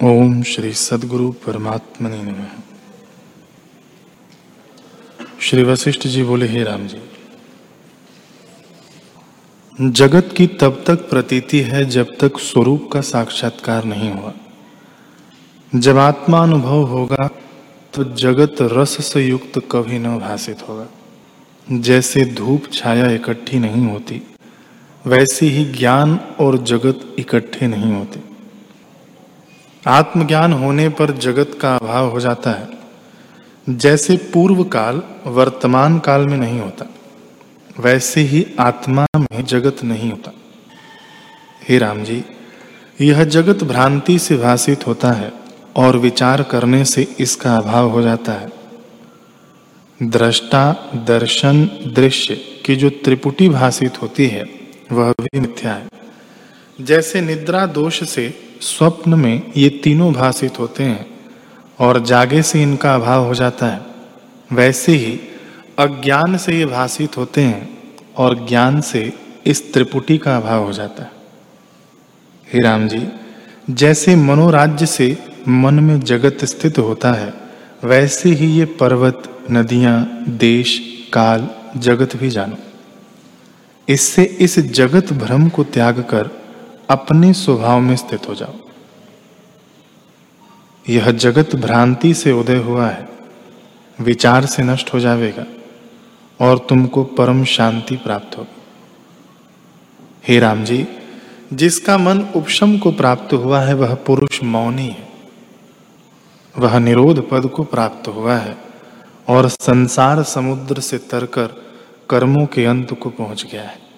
ओम श्री सदगुरु परमात्मा नमः। श्री वशिष्ठ जी बोले, हे राम जी, जगत की तब तक प्रतीति है जब तक स्वरूप का साक्षात्कार नहीं हुआ। जब आत्मा अनुभव होगा तो जगत रस से युक्त कभी न भाषित होगा। जैसे धूप छाया इकट्ठी नहीं होती, वैसे ही ज्ञान और जगत इकट्ठे नहीं होते। आत्मज्ञान होने पर जगत का अभाव हो जाता है। जैसे पूर्व काल वर्तमान काल में नहीं होता, वैसे ही आत्मा में जगत नहीं होता। हे राम जी, यह जगत भ्रांति से भाषित होता है और विचार करने से इसका अभाव हो जाता है। दृष्टा दर्शन दृश्य की जो त्रिपुटी भाषित होती है, वह भी मिथ्या है। जैसे निद्रा दोष से स्वप्न में ये तीनों भाषित होते हैं और जागे से इनका अभाव हो जाता है। वैसे ही अज्ञान से ये भाषित होते हैं और ज्ञान से इस त्रिपुटी का अभाव हो जाता है। हे राम जी, जैसे मनोराज्य से मन में जगत स्थित होता है, वैसे ही ये पर्वत, नदियाँ, देश, काल, जगत भी जानो। इससे इस जगत भ्रम को त्याग कर अपने स्वभाव में स्थित हो जाओ। यह जगत भ्रांति से उदय हुआ है। विचार से नष्ट हो जाएगा और तुमको परम शांति प्राप्त होगी। हे राम जी, जिसका मन उपशम को प्राप्त हुआ है, वह पुरुष मौनी है। वह निरोध पद को प्राप्त हुआ है और संसार समुद्र से तरकर कर्मों के अंत को पहुँच गया है।